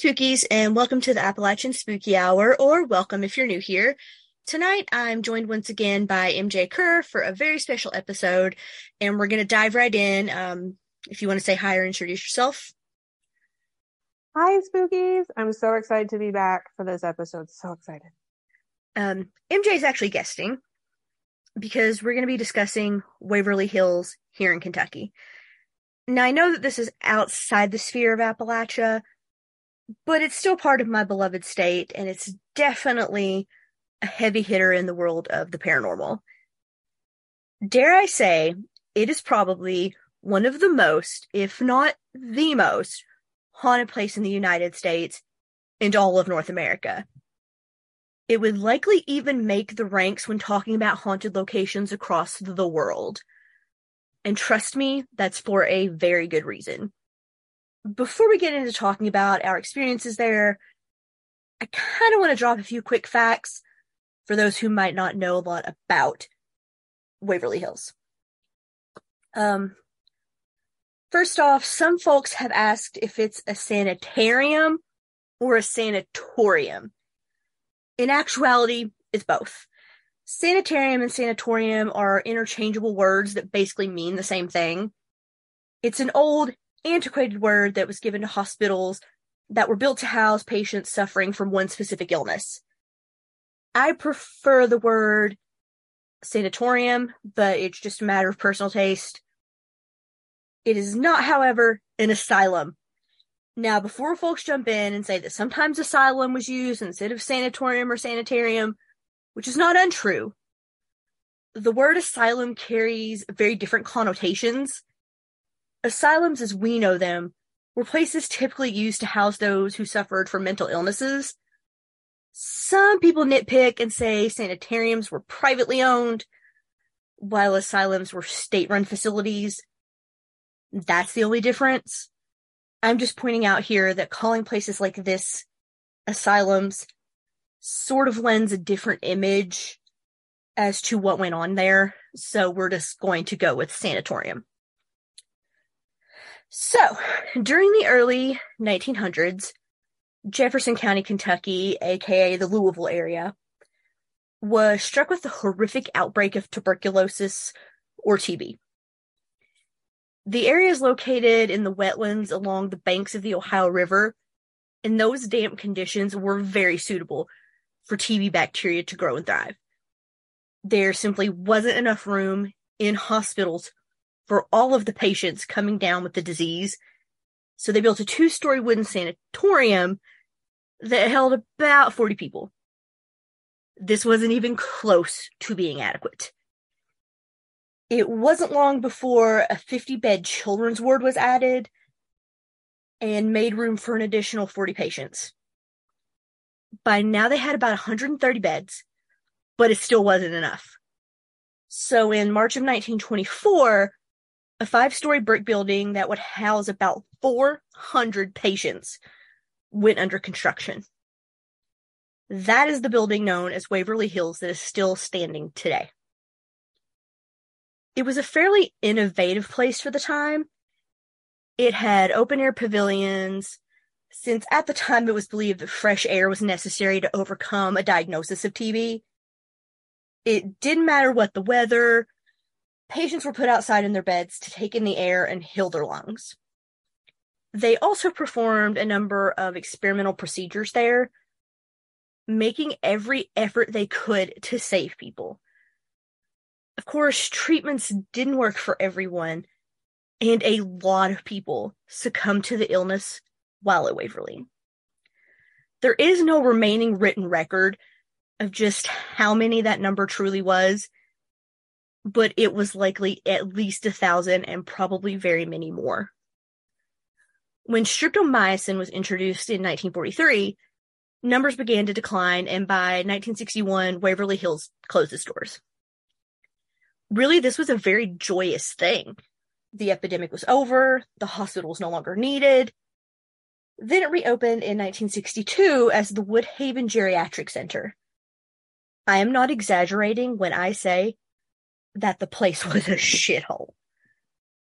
Spookies, and welcome to the Appalachian Spooky Hour, or welcome if you're new here. Tonight, I'm joined once again by MJ Kerr for a very special episode, and we're going to dive right in. Um, if you want to say hi or introduce yourself. Hi, Spookies. I'm so excited to be back for this episode. So excited. Um, MJ is actually guesting because we're going to be discussing Waverly Hills here in Kentucky. Now, I know that this is outside the sphere of Appalachia, but it's still part of my beloved state, and it's definitely a heavy hitter in the world of the paranormal. Dare I say, it is probably one of the most, if not the most, haunted place in the United States and all of North America. It would likely even make the ranks when talking about haunted locations across the world. And trust me, that's for a very good reason before we get into talking about our experiences there, I kind of want to drop a few quick facts for those who might not know a lot about Waverly Hills. Um, first off, some folks have asked if it's a sanitarium or a sanatorium. In actuality, it's both. Sanitarium and sanatorium are interchangeable words that basically mean the same thing. It's an old antiquated word that was given to hospitals that were built to house patients suffering from one specific illness. I prefer the word sanatorium, but it's just a matter of personal taste. It is not, however, an asylum. Now, before folks jump in and say that sometimes asylum was used instead of sanatorium or sanitarium, which is not untrue, the word asylum carries very different connotations Asylums as we know them were places typically used to house those who suffered from mental illnesses. Some people nitpick and say sanitariums were privately owned, while asylums were state run facilities. That's the only difference. I'm just pointing out here that calling places like this asylums sort of lends a different image as to what went on there. So we're just going to go with sanatorium. So, during the early 1900s, Jefferson County, Kentucky, aka the Louisville area, was struck with a horrific outbreak of tuberculosis or TB. The area is located in the wetlands along the banks of the Ohio River, and those damp conditions were very suitable for TB bacteria to grow and thrive. There simply wasn't enough room in hospitals for all of the patients coming down with the disease. So they built a two story wooden sanatorium that held about 40 people. This wasn't even close to being adequate. It wasn't long before a 50 bed children's ward was added and made room for an additional 40 patients. By now they had about 130 beds, but it still wasn't enough. So in March of 1924, a five story brick building that would house about 400 patients went under construction. That is the building known as Waverly Hills that is still standing today. It was a fairly innovative place for the time. It had open air pavilions, since at the time it was believed that fresh air was necessary to overcome a diagnosis of TB. It didn't matter what the weather, Patients were put outside in their beds to take in the air and heal their lungs. They also performed a number of experimental procedures there, making every effort they could to save people. Of course, treatments didn't work for everyone, and a lot of people succumbed to the illness while at Waverly. There is no remaining written record of just how many that number truly was, but it was likely at least a thousand and probably very many more. When streptomycin was introduced in 1943, numbers began to decline, and by 1961, Waverly Hills closed its doors. Really, this was a very joyous thing. The epidemic was over, the hospital was no longer needed. Then it reopened in 1962 as the Woodhaven Geriatric Center. I am not exaggerating when I say that the place was a shithole.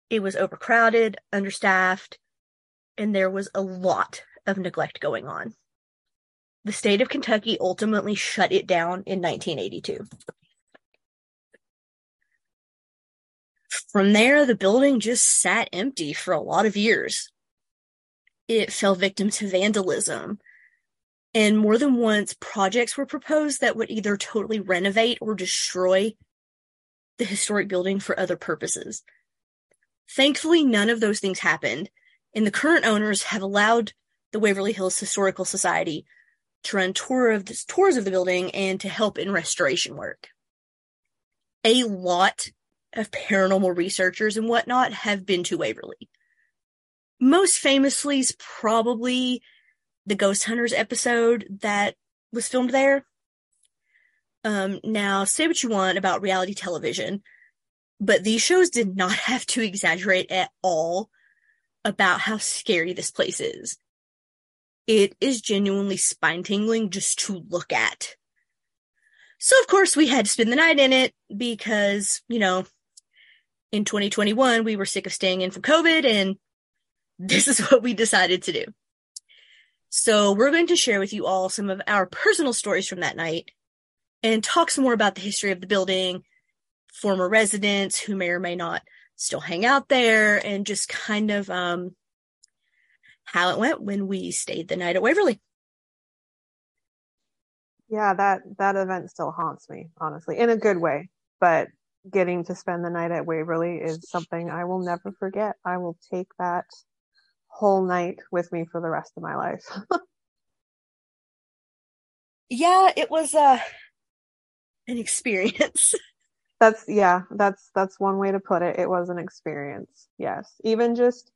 It was overcrowded, understaffed, and there was a lot of neglect going on. The state of Kentucky ultimately shut it down in 1982. From there, the building just sat empty for a lot of years. It fell victim to vandalism, and more than once, projects were proposed that would either totally renovate or destroy the historic building for other purposes. Thankfully, none of those things happened, and the current owners have allowed the Waverly Hills Historical Society to run tour of this, tours of the building and to help in restoration work. A lot of paranormal researchers and whatnot have been to Waverly. Most famously is probably the Ghost Hunters episode that was filmed there. Um, now, say what you want about reality television, but these shows did not have to exaggerate at all about how scary this place is. It is genuinely spine tingling just to look at. So, of course, we had to spend the night in it because, you know, in 2021, we were sick of staying in from COVID, and this is what we decided to do. So, we're going to share with you all some of our personal stories from that night and talk some more about the history of the building, former residents who may or may not still hang out there, and just kind of um, how it went when we stayed the night at Waverly. Yeah, that that event still haunts me, honestly, in a good way. But getting to spend the night at Waverly is something I will never forget. I will take that whole night with me for the rest of my life. yeah, it was uh an experience. that's yeah, that's that's one way to put it. It was an experience. Yes. Even just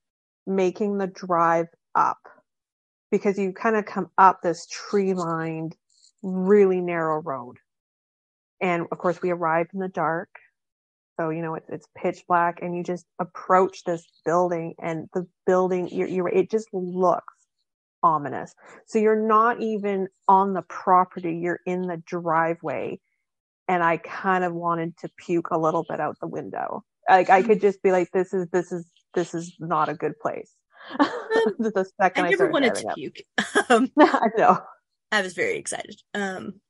making the drive up because you kind of come up this tree lined, really narrow road. And of course we arrived in the dark so, you know, it's, it's pitch black and you just approach this building and the building, you're, you're, it just looks ominous. So you're not even on the property, you're in the driveway. And I kind of wanted to puke a little bit out the window. Like I could just be like, this is, this is, this is not a good place. Um, the second I never I wanted to puke. Um, I know. I was very excited. Um,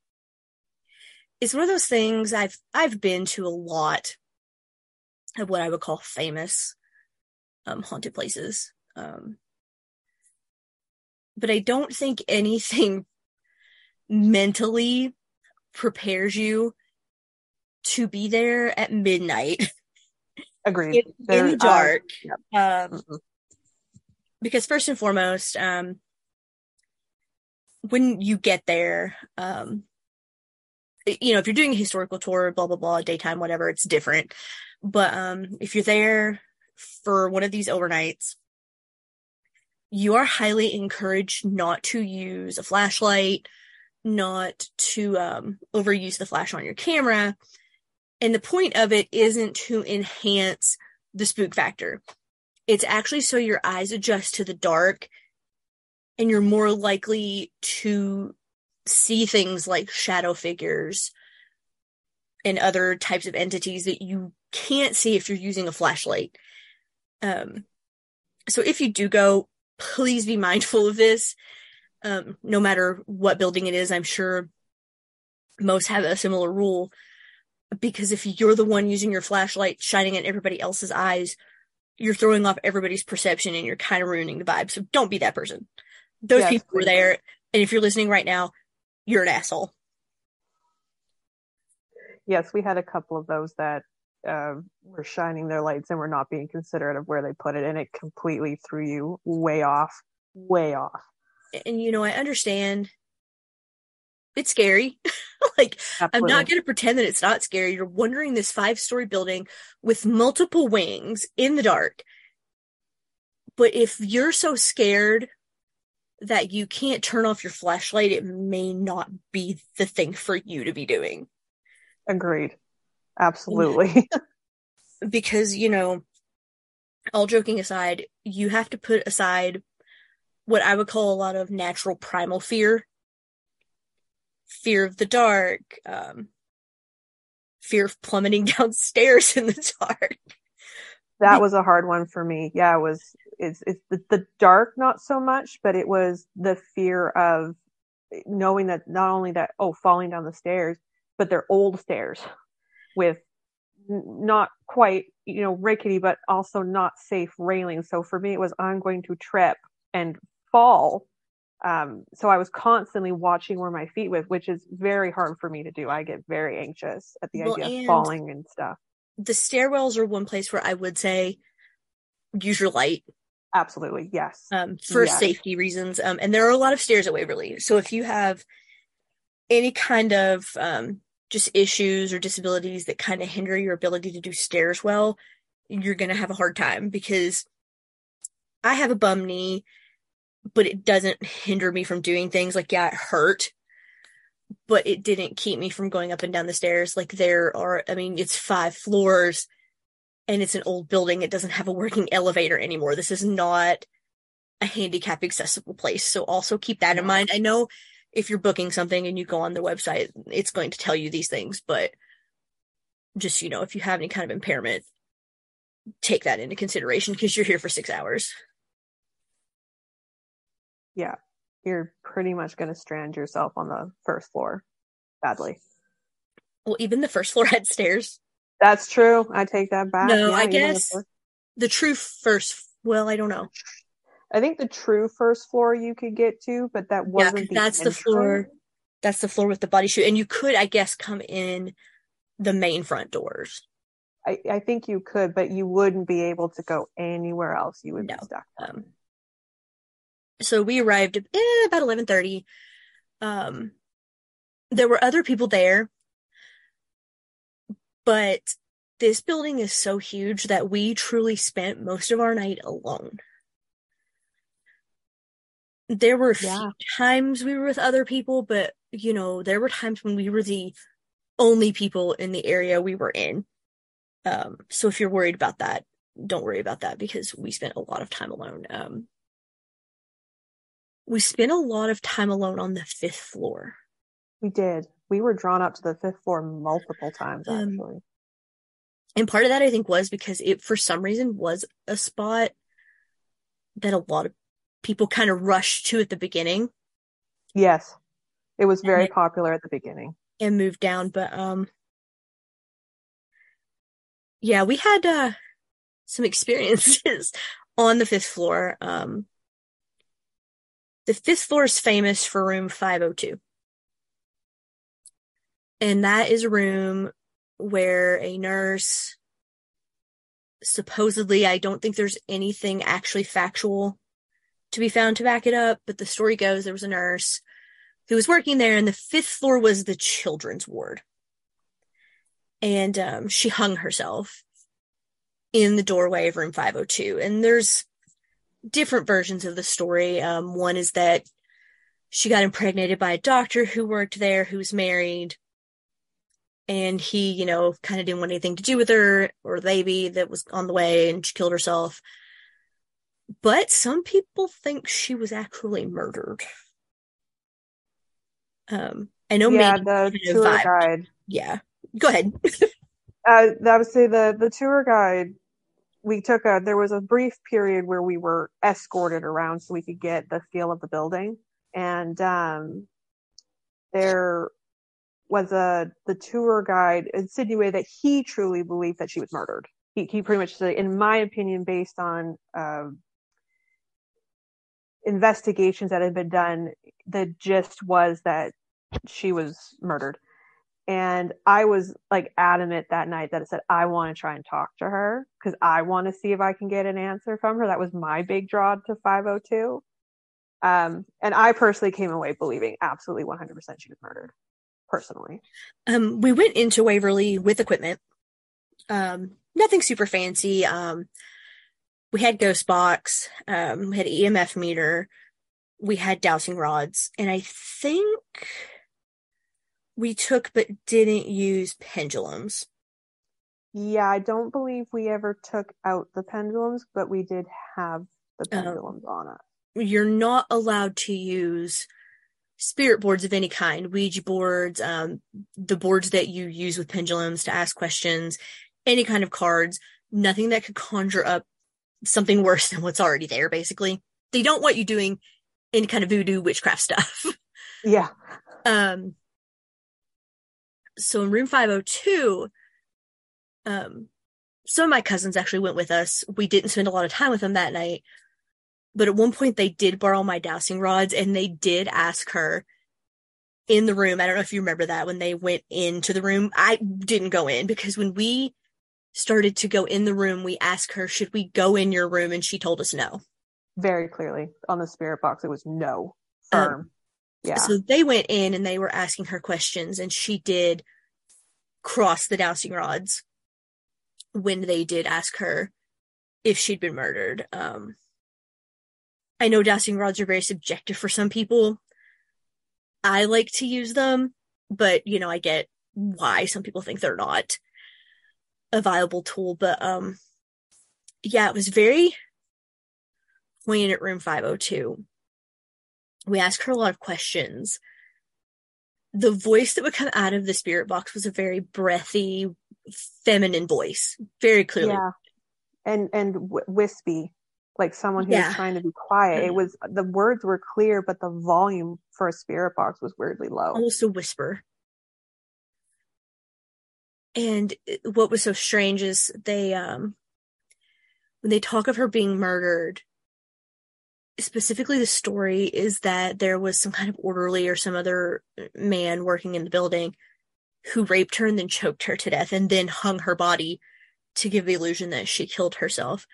it's one of those things I've I've been to a lot of what I would call famous um, haunted places. Um, but I don't think anything mentally prepares you to be there at midnight. Agreed. in, in the dark. Uh, um, mm-hmm. Because first and foremost, um, when you get there, um, you know, if you're doing a historical tour, blah blah blah, daytime, whatever, it's different. But um, if you're there for one of these overnights, you are highly encouraged not to use a flashlight, not to um, overuse the flash on your camera. And the point of it isn't to enhance the spook factor. It's actually so your eyes adjust to the dark and you're more likely to see things like shadow figures and other types of entities that you can't see if you're using a flashlight. Um, so if you do go, please be mindful of this. Um, no matter what building it is, I'm sure most have a similar rule. Because if you're the one using your flashlight shining at everybody else's eyes, you're throwing off everybody's perception and you're kind of ruining the vibe. So don't be that person. Those yes, people were there. And if you're listening right now, you're an asshole. Yes, we had a couple of those that uh, were shining their lights and were not being considerate of where they put it, and it completely threw you way off, way off. And you know, I understand it's scary. like, Absolutely. I'm not going to pretend that it's not scary. You're wandering this five story building with multiple wings in the dark. But if you're so scared that you can't turn off your flashlight, it may not be the thing for you to be doing. Agreed. Absolutely. because, you know, all joking aside, you have to put aside what I would call a lot of natural primal fear fear of the dark, um, fear of plummeting downstairs in the dark. That was a hard one for me. Yeah, it was It's it's the, the dark not so much, but it was the fear of knowing that not only that oh falling down the stairs, but they're old stairs with not quite you know rickety but also not safe railings so for me it was i'm going to trip and fall um, so i was constantly watching where my feet was which is very hard for me to do. I get very anxious at the well, idea of falling and stuff. the stairwells are one place where i would say use your light. Absolutely yes. Um, for yes. safety reasons. Um, and there are a lot of stairs at waverly. So if you have any kind of um, just issues or disabilities that kind of hinder your ability to do stairs well, you're going to have a hard time because I have a bum knee, but it doesn't hinder me from doing things. Like, yeah, it hurt, but it didn't keep me from going up and down the stairs. Like, there are, I mean, it's five floors and it's an old building. It doesn't have a working elevator anymore. This is not a handicap accessible place. So also keep that in mind. I know if you're booking something and you go on their website, it's going to tell you these things, but just, you know, if you have any kind of impairment, take that into consideration because you're here for six hours. Yeah. You're pretty much going to strand yourself on the first floor badly. Well, even the first floor had stairs. That's true. I take that back. No, yeah, I guess the, the true first. Well, I don't know. I think the true first floor you could get to, but that wasn't yeah, the that's the floor. That's the floor with the body chute, and you could, I guess, come in the main front doors. I, I think you could, but you wouldn't be able to go anywhere else. You would no. be stuck. Um, so we arrived eh, about eleven thirty. Um, there were other people there, but this building is so huge that we truly spent most of our night alone there were yeah. times we were with other people, but you know, there were times when we were the only people in the area we were in. Um, so if you're worried about that, don't worry about that because we spent a lot of time alone. Um, we spent a lot of time alone on the fifth floor. We did. We were drawn up to the fifth floor multiple times, um, actually. Um, and part of that, I think, was because it, for some reason, was a spot that a lot of people kind of rushed to at the beginning. Yes. It was very popular at the beginning. And moved down, but um yeah, we had uh some experiences on the fifth floor. Um the fifth floor is famous for room 502. And that is a room where a nurse supposedly I don't think there's anything actually factual to be found to back it up, but the story goes there was a nurse who was working there, and the fifth floor was the children's ward. And um, she hung herself in the doorway of room 502. And there's different versions of the story. Um, one is that she got impregnated by a doctor who worked there, who was married. And he, you know, kind of didn't want anything to do with her or the baby that was on the way, and she killed herself but some people think she was actually murdered. Um, I know. Yeah, the tour guide. Yeah, go ahead. uh, I would say the the tour guide. We took a. There was a brief period where we were escorted around so we could get the feel of the building, and um, there was a the tour guide insinuated that he truly believed that she was murdered. He, he pretty much said, in my opinion, based on uh, investigations that had been done, the gist was that she was murdered. And I was like adamant that night that I said, I want to try and talk to her because I want to see if I can get an answer from her. That was my big draw to 502. Um, and I personally came away believing absolutely 100% she was murdered, personally. Um, we went into Waverly with equipment. Um, nothing super fancy. Um, we had ghost box, um, we had EMF meter, we had dowsing rods, and I think we took but didn't use pendulums. Yeah, I don't believe we ever took out the pendulums, but we did have the oh. pendulums um, on it. You're not allowed to use spirit boards of any kind, Ouija boards, um, the boards that you use with pendulums to ask questions, any kind of cards, nothing that could conjure up something worse than what's already there, basically. They don't want you doing any kind of voodoo witchcraft stuff. Yeah. Um, so in room 502, um, some of my cousins actually went with us. We didn't spend a lot of time with them that night, but at one point they did borrow my dowsing rods and they did ask her in the room. I don't know if you remember that when they went into the room. I didn't go in because when we started to go in the room, we asked her, should we go in your room? And she told us no. Very clearly on the spirit box, it was no. Um, Firm. Yeah. So they went in and they were asking her questions and she did cross the dowsing rods when they did ask her if she'd been murdered. Um, I know dowsing rods are very subjective for some people. I like to use them, but you know, I get why some people think they're not a viable tool, but um yeah, it was very poignant at room 502. We asked her a lot of questions. The voice that would come out of the spirit box was a very breathy, feminine voice, very clearly. yeah. And and w- wispy, like someone who Yeah. was trying to be quiet. It was the words were clear, but the volume for a spirit box was weirdly low. almost a whisper. And what was so strange is they, um, when they talk of her being murdered, specifically the story is that there was some kind of orderly or some other man working in the building who raped her and then choked her to death and then hung her body to give the illusion that she killed herself.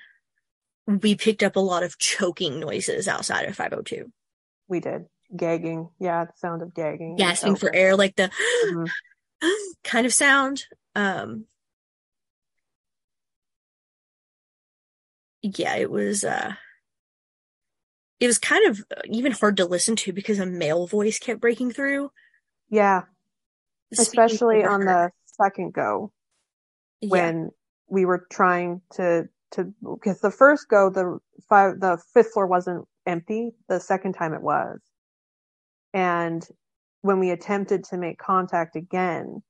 We picked up a lot of choking noises outside of 502, We did gagging. Yeah, the sound of gagging. gasping for air, like the Mhm. kind of sound. Um, yeah, it was, uh, it was kind of even hard to listen to because a male voice kept breaking through. Yeah, speaking especially on the second go Yeah. when we were trying to to because the first go the five the fifth floor wasn't empty the second time it was and when we attempted to make contact again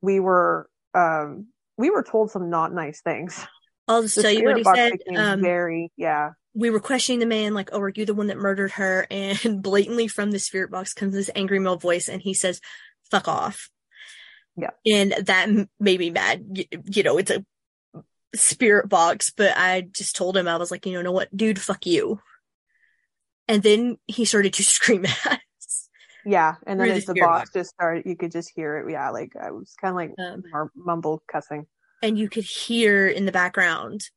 we were um we were told some not nice things I'll just the tell you what he said. Um, very yeah we were questioning the man, like, "Oh, are you the one that murdered her?" And blatantly from the spirit box comes this angry male voice, and he says, "Fuck off." Yeah. And that made me mad. You, you know, it's a spirit box, but I just told him I was like, you know, know what, dude, fuck you. And then he started to scream at us. yeah and then as the box box. just started you could just hear it yeah like i was kind of like Um, mumble cussing and you could hear in the background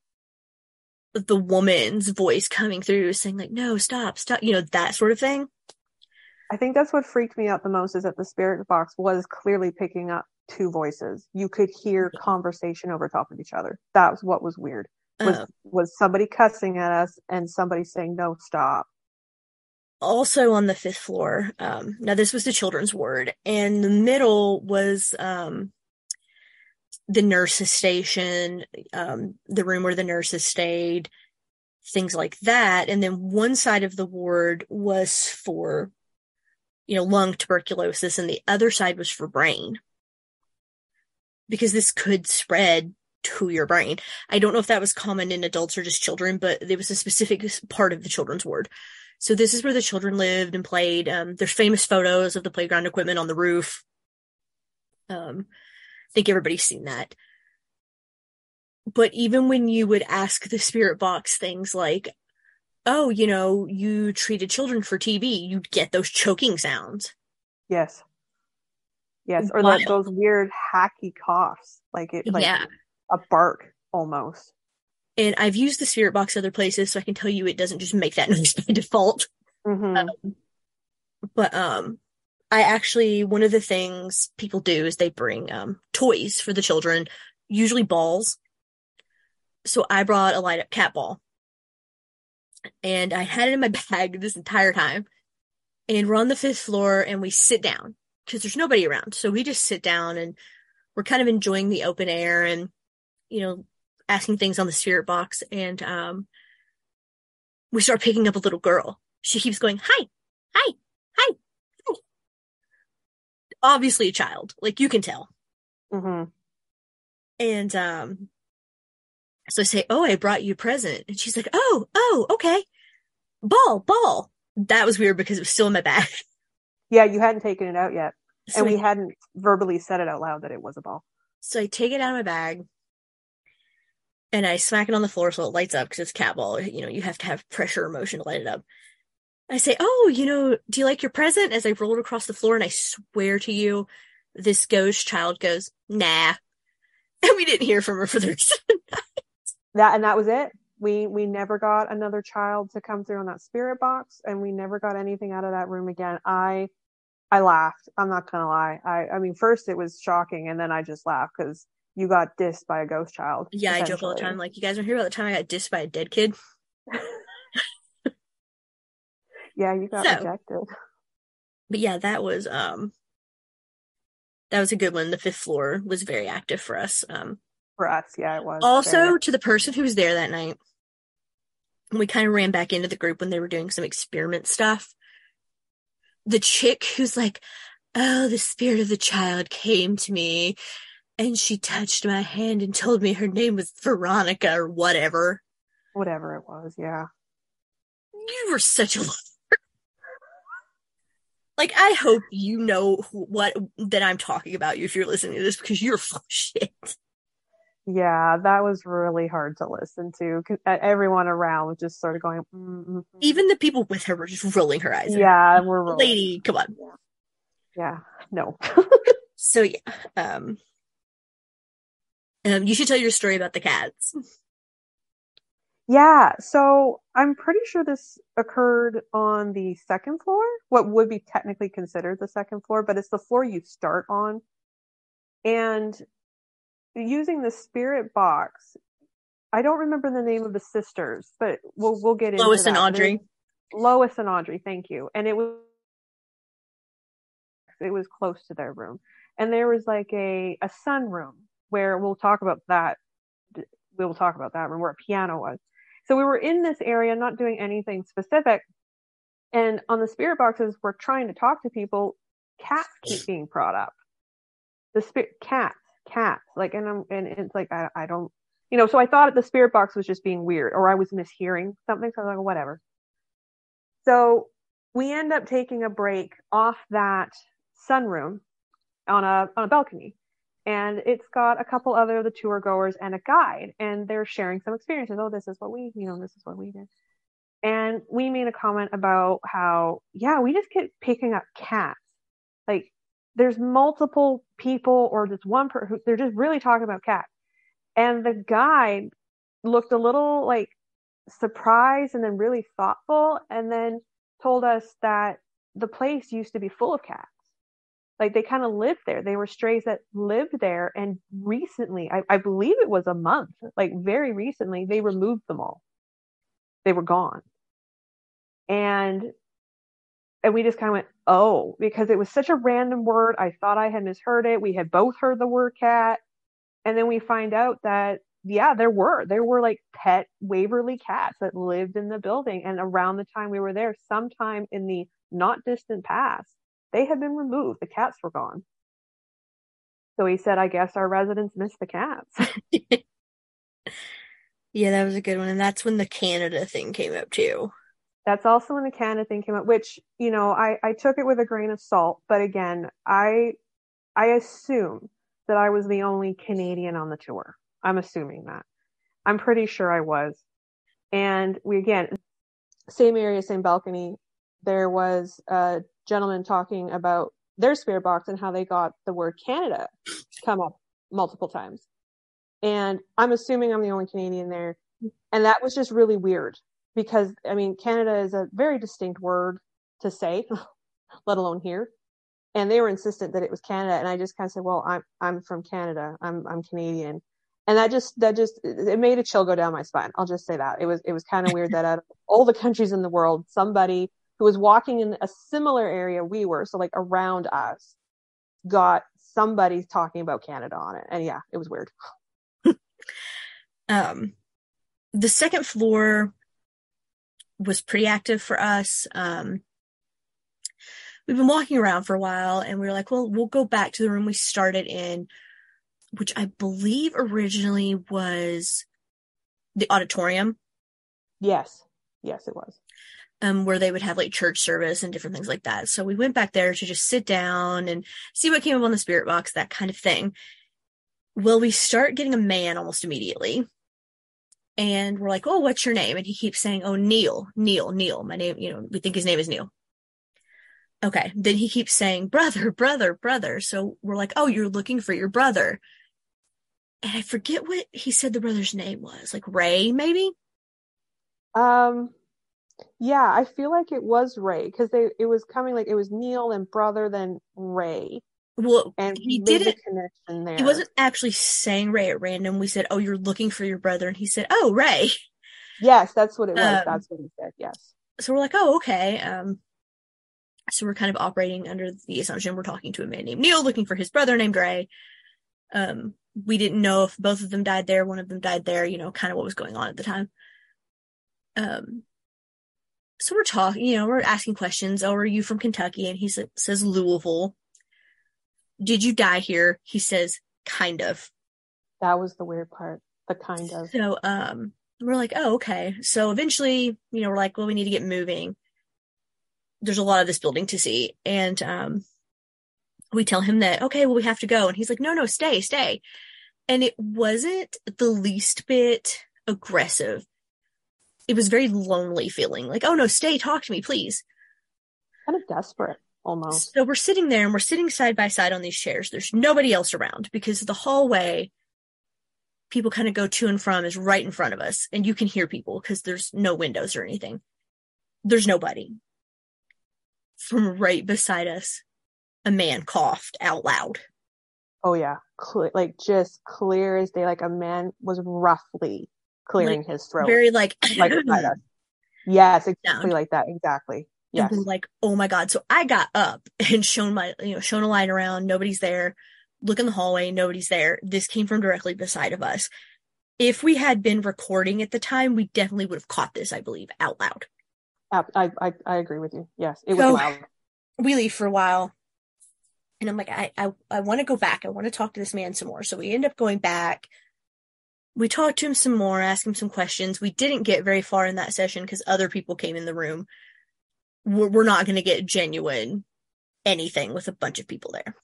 the woman's voice coming through saying like, no, stop, stop, you know, that sort of thing. I think that's what freaked me out the most is that the spirit box was clearly picking up two voices. You could hear conversation over top of each other. That was what was weird. Was Um, was somebody cussing at us and somebody saying no stop. also on the fifth floor. Um, now this was the children's ward, and the middle was um, the nurses' station, um, the room where the nurses stayed, things like that. And then one side of the ward was for, you know, lung tuberculosis, and the other side was for brain, because this could spread to your brain. I don't know if that was common in adults or just children, but there was a specific part of the children's ward. So this is where the children lived and played. Um, there's famous photos of the playground equipment on the roof. Um, I think everybody's seen that. But even when you would ask the spirit box things like, oh, you know, you treated children for TB, you'd get those choking sounds. Yes. Yes. Or that those weird hacky coughs. Like it like Yeah. a bark almost. And I've used the spirit box other places, so I can tell you it doesn't just make that noise by default. hmm But um I actually one of the things people do is they bring um toys for the children, usually balls. So I brought a light up cat ball. And I had it in my bag this entire time. And we're on the fifth floor and we sit down because there's nobody around. So we just sit down and we're kind of enjoying the open air and you know asking things on the spirit box and um we start picking up a little girl. She keeps going, "Hi. Hi. Hi." Hi." Obviously a child. Like you can tell. hmm And um So I say, Oh, I brought you a present. And she's like, Oh, oh, okay. Ball, ball. That was weird because it was still in my bag. Yeah, you hadn't taken it out yet. So and I- we hadn't verbally said it out loud that it was a ball. So I take it out of my bag and I smack it on the floor so it lights up because it's cat ball. You know, you have to have pressure or motion to light it up. I say, Oh, you know, do you like your present? As I roll it across the floor and I swear to you, this ghost child goes, Nah. And we didn't hear from her for the rest of the That and that was it. We we never got another child to come through on that spirit box, and we never got anything out of that room again. I I laughed. I'm not gonna lie. I I mean, first it was shocking, and then I just laughed because you got dissed by a ghost child. Yeah, I joke all the time. Like, you guys don't hear about the time I got dissed by a dead kid? Yeah, you got So- rejected. But yeah, that was um that was a good one. The fifth floor was very active for us. Um For us, yeah, it was. also to the person who was there that night, we kind of ran back into the group when they were doing some experiment stuff. The chick who's like, Oh, the spirit of the child came to me and she touched my hand and told me her name was Veronica or whatever. whatever it was, yeah. You were such a like I hope you know who- what that I'm talking about you if you're listening to this because you're full of shit. Yeah, that was really hard to listen to. 'cause e- Everyone around was just sort of going, mm, mm, mm. Even the people with her were just rolling her eyes. yeah, we're really, lady, come on. yeah, no. So yeah, um, um, you should tell your story about the cats. Yeah, so I'm pretty sure this occurred on the second floor, what would be technically considered the second floor, but it's the floor you start on. And using the spirit box, I don't remember the name of the sisters, but we'll we'll get into Lois and. Audrey. Lois and Audrey, thank you. And it was it was close to their room. And there was like a a sunroom where we'll talk about that we will talk about that room where a piano was. So we were in this area not doing anything specific. And on the spirit boxes we're trying to talk to people, cats keep being brought up. The spirit cats, cats. Like and I'm and it's like I I don't you know, so I thought the spirit box was just being weird or I was mishearing something. So I was like, whatever. So we end up taking a break off that sunroom on a on a balcony. And it's got a couple other of the tour goers and a guide, and they're sharing some experiences. Oh, this is what we, you know, this is what we did. And we made a comment about how, yeah, we just kept picking up cats. Like, there's multiple people, or just one person, they're just really talking about cats. And the guide looked a little like surprised and then really thoughtful, and then told us that the place used to be full of cats. Like they kind of lived there. They were strays that lived there. And recently, I, I believe it was a month, like very recently, they removed them all. They were gone. And and we just kind of went, oh, because it was such a random word. I thought I had misheard it. We had both heard the word cat. And then we find out that yeah, there were. There were like pet Waverly cats that lived in the building. And around the time we were there, sometime in the not distant past, they had been removed. The cats were gone. So he said, I guess our residents miss the cats. Yeah, that was a good one. And that's when the Canada thing came up too. That's also when the Canada thing came up, which, you know, I, I took it with a grain of salt. But again, I I assume that I was the only Canadian on the tour. I'm assuming that. I'm pretty sure I was. And we again, same area, same balcony. There was a gentleman talking about their spirit box and how they got the word Canada come up multiple times. And I'm assuming I'm the only Canadian there. And that was just really weird because, I mean, Canada is a very distinct word to say, let alone here. And they were insistent that it was Canada. And I just kind of said, well, I'm, I'm from Canada. I'm, I'm Canadian. And that just, that just, it made a chill go down my spine. I'll just say that. It was, it was kind of weird that out of all the countries in the world, somebody who was walking in a similar area we were, so like around us, got somebody talking about Canada on it. And yeah, it was weird. Um, the second floor was pretty active for us. Um, we've been walking around for a while and we were like, well, we'll go back to the room we started in, which I believe originally was the auditorium. Yes. Yes, it was. Um, where they would have like church service and different things like that. So we went back there to just sit down and see what came up on the spirit box, that kind of thing. Well, we start getting a man almost immediately. And we're like, oh, what's your name? And he keeps saying, oh, Neil, Neil, Neil. My name, you know, we think his name is Neil. Okay. Then he keeps saying, brother, brother, brother. So we're like, oh, you're looking for your brother. And I forget what he said the brother's name was. Like Ray, maybe? Um, yeah, I feel like it was Ray because they it was coming like it was Neil and brother, then Ray. Well, And he there's a connection there. He wasn't actually saying Ray at random. We said, "Oh, you're looking for your brother," and he said, "Oh, Ray." Yes, that's what it was. Um, that's what he said. Yes. So we're like, "Oh, okay." Um, so we're kind of operating under the assumption we're talking to a man named Neil, looking for his brother named Ray. Um, we didn't know if both of them died there, one of them died there. You know, kind of what was going on at the time. Um, so we're talking. You know, we're asking questions. Oh, are you from Kentucky? And he sa- says Louisville. Did you die here? He says, kind of. That was the weird part. The kind of. So um we're like, oh, okay. So eventually, you know, we're like, well, we need to get moving. There's a lot of this building to see. And um we tell him that, okay, well, we have to go. And he's like, no, no, stay, stay. And it wasn't the least bit aggressive. It was very lonely feeling like, oh no, stay, talk to me, please. Kind of desperate almost. So we're sitting there and we're sitting side by side on these chairs. There's nobody else around because the hallway people kind of go to and from is right in front of us and you can hear people because there's no windows or anything. There's nobody. From right beside us, a man coughed out loud. Oh yeah. Cle- like just clear as day. Like a man was roughly clearing his throat. Very like, like. Yes, exactly Sound. like that. Exactly. Yes. like, oh my God. So I got up and shown my, you know, shown a light around. Nobody's there. Look in the hallway. Nobody's there. This came from directly beside of us. If we had been recording at the time, we definitely would have caught this, I believe, out loud. I, I I agree with you. Yes, it was So- loud. we leave for a while and i'm like i i, I want to go back i want to talk to this man some more so we end up going back we talked to him some more ask him some questions. We didn't get very far in that session because other people came in the room. We're, we're not going to get genuine anything with a bunch of people there.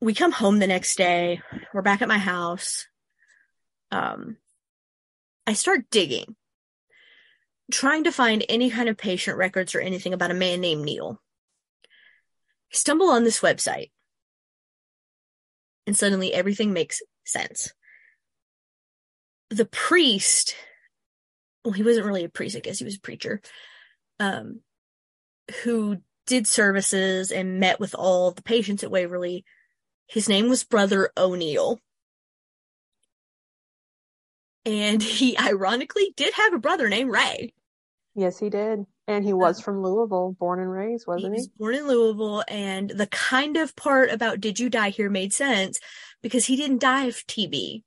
We come home the next day. We're back at my house. Um i start digging trying to find any kind of patient records or anything about a man named Neil. I stumble on this website, and suddenly everything makes sense. The priest, well, he wasn't really a priest, I guess he was a preacher, um, who did services and met with all the patients at Waverly. His name was Brother O'Neill. And he ironically did have a brother named Ray. Yes, he did, and he was from Louisville, born and raised, wasn't he? he? was born in Louisville, and the kind of part about did you die here made sense because he didn't die of TB.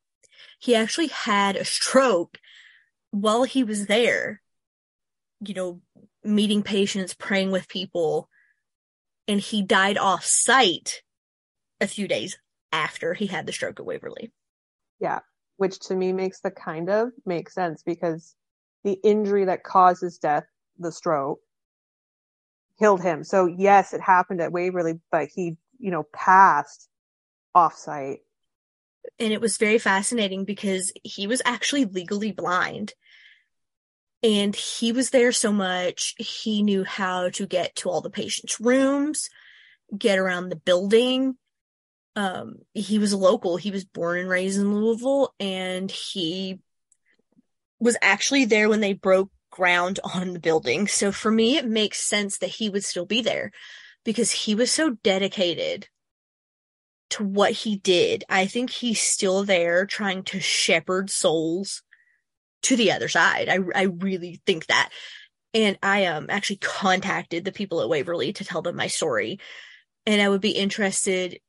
He actually had a stroke while he was there, you know, meeting patients, praying with people, and he died off site a few days after he had the stroke at Waverly. Yeah, which to me makes the kind of make sense because the injury that causes death, the stroke, killed him. So yes, it happened at Waverly, but he, you know, passed offsite. And it was very fascinating because he was actually legally blind. And he was there so much he knew how to get to all the patients rooms get around the building. Um he was a local he was born and raised in louisville and he was actually there when they broke ground on the building. So for me it makes sense that he would still be there because he was so dedicated to what he did. I think he's still there trying to shepherd souls to the other side. I I really think that. And I um actually contacted the people at Waverly to tell them my story. And I would be interested,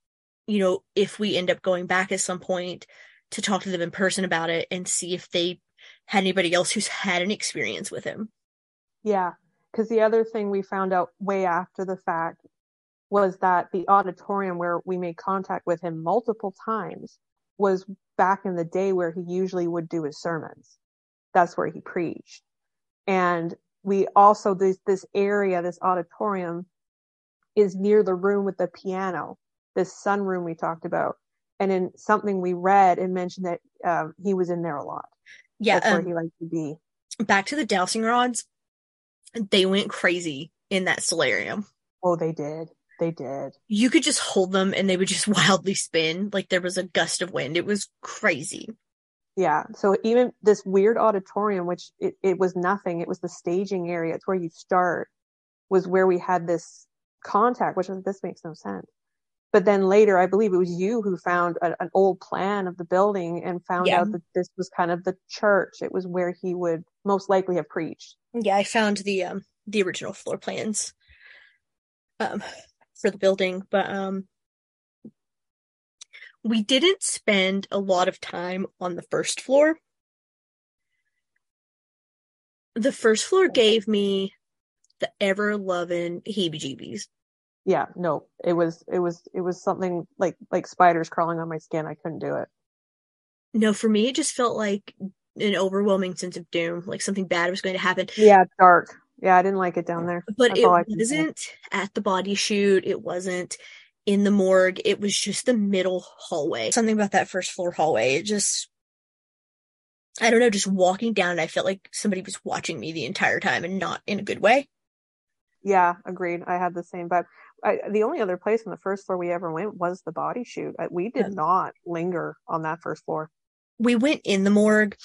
you know, if we end up going back at some point to talk to them in person about it and see if they had anybody else who's had an experience with him. Yeah, because the other thing we found out way after the fact was that the auditorium where we made contact with him multiple times was back in the day where he usually would do his sermons. That's where he preached. And we also, this, this area, this auditorium is near the room with the piano, this sunroom we talked about. And in something we read, it mentioned that um, he was in there a lot. Yeah. That's where um, he liked to be. back to the dowsing rods. They went crazy in that solarium. Oh, they did. They did. You could just hold them and they would just wildly spin like there was a gust of wind. It was crazy. Yeah. So even this weird auditorium, which it, it was nothing, it was the staging area. It's where you start, was where we had this contact, which was, this makes no sense. But then later, I believe it was you who found a, an old plan of the building and found Yeah. out that this was kind of the church. It was where he would most likely have preached. Yeah, I found the um the original floor plans um for the building, but um we didn't spend a lot of time on the first floor. The first floor gave me the ever loving heebie jeebies. Yeah. No, it was, it was, it was something like, like spiders crawling on my skin. I couldn't do it. No, for me it just felt like an overwhelming sense of doom, like something bad was going to happen. Yeah. Dark. Yeah. I didn't like it down there. But That's it can say. wasn't at the body chute. It wasn't in the morgue. It was just the middle hallway. Something about that first floor hallway. It just, I don't know, just walking down I felt like somebody was watching me the entire time and not in a good way. Yeah, agreed. I had the same vibe. I, the only other place on the first floor we ever went was the body chute. We did not linger on that first floor. We went in the morgue,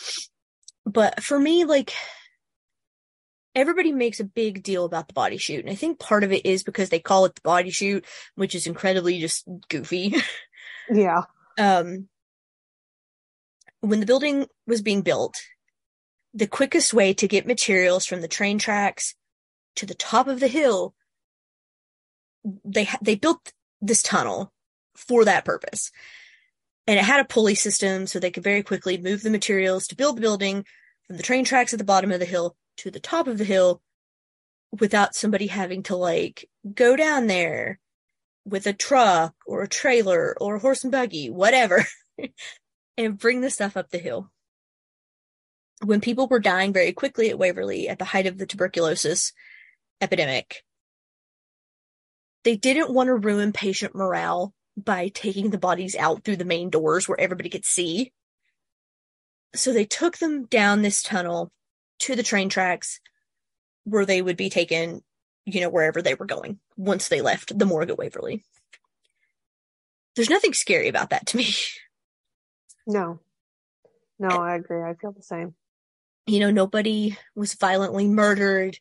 but for me, like, everybody makes a big deal about the body chute. And I think part of it is because they call it the body chute, which is incredibly just goofy. Yeah. um, when the building was being built, the quickest way to get materials from the train tracks to the top of the hill, they ha- they built this tunnel for that purpose, and it had a pulley system so they could very quickly move the materials to build the building from the train tracks at the bottom of the hill to the top of the hill without somebody having to like go down there with a truck or a trailer or a horse and buggy, whatever, and bring the stuff up the hill. When people were dying very quickly at Waverly at the height of the tuberculosis epidemic, they didn't want to ruin patient morale by taking the bodies out through the main doors where everybody could see. So they took them down this tunnel to the train tracks where they would be taken, you know, wherever they were going once they left the morgue at Waverly. There's nothing scary about that to me. No. No, I agree. I feel the same. You know, nobody was violently murdered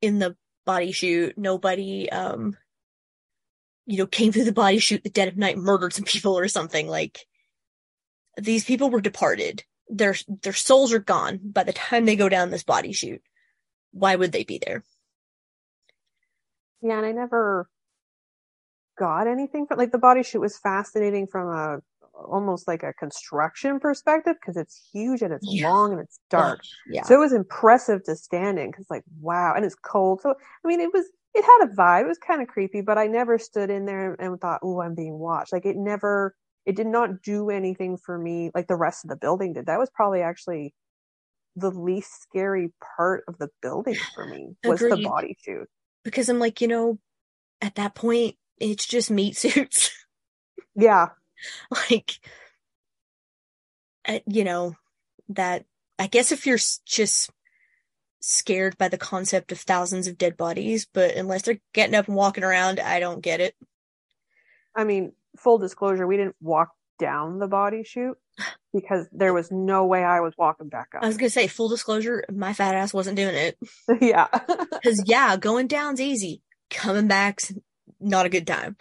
in the body chute. Nobody, um, you know, came through the body chute the dead of night, murdered some people or something. Like, these people were departed. Their, their souls are gone by the time they go down this body chute. Why would they be there? Yeah, and I never got anything from like the body chute was fascinating from a almost like a construction perspective because it's huge and it's Yeah. long and it's dark. Yeah. So it was impressive to stand in because like wow, and it's cold. So I mean, it was it had a vibe. It was kind of creepy, but I never stood in there and thought, "Oh, I'm being watched." Like it never, it did not do anything for me like the rest of the building did. That was probably actually the least scary part of the building for me was the Agreed. body chute. because I'm like, you know, at that point, it's just meat suits. Yeah, like, you know, that I guess if you're just scared by the concept of thousands of dead bodies, but unless they're getting up and walking around, I don't get it. I mean, full disclosure, we didn't walk down the body chute because there was no way I was walking back up. I was gonna say, full disclosure, my fat ass wasn't doing it. yeah. Cause yeah, going down's easy. Coming back's not a good time.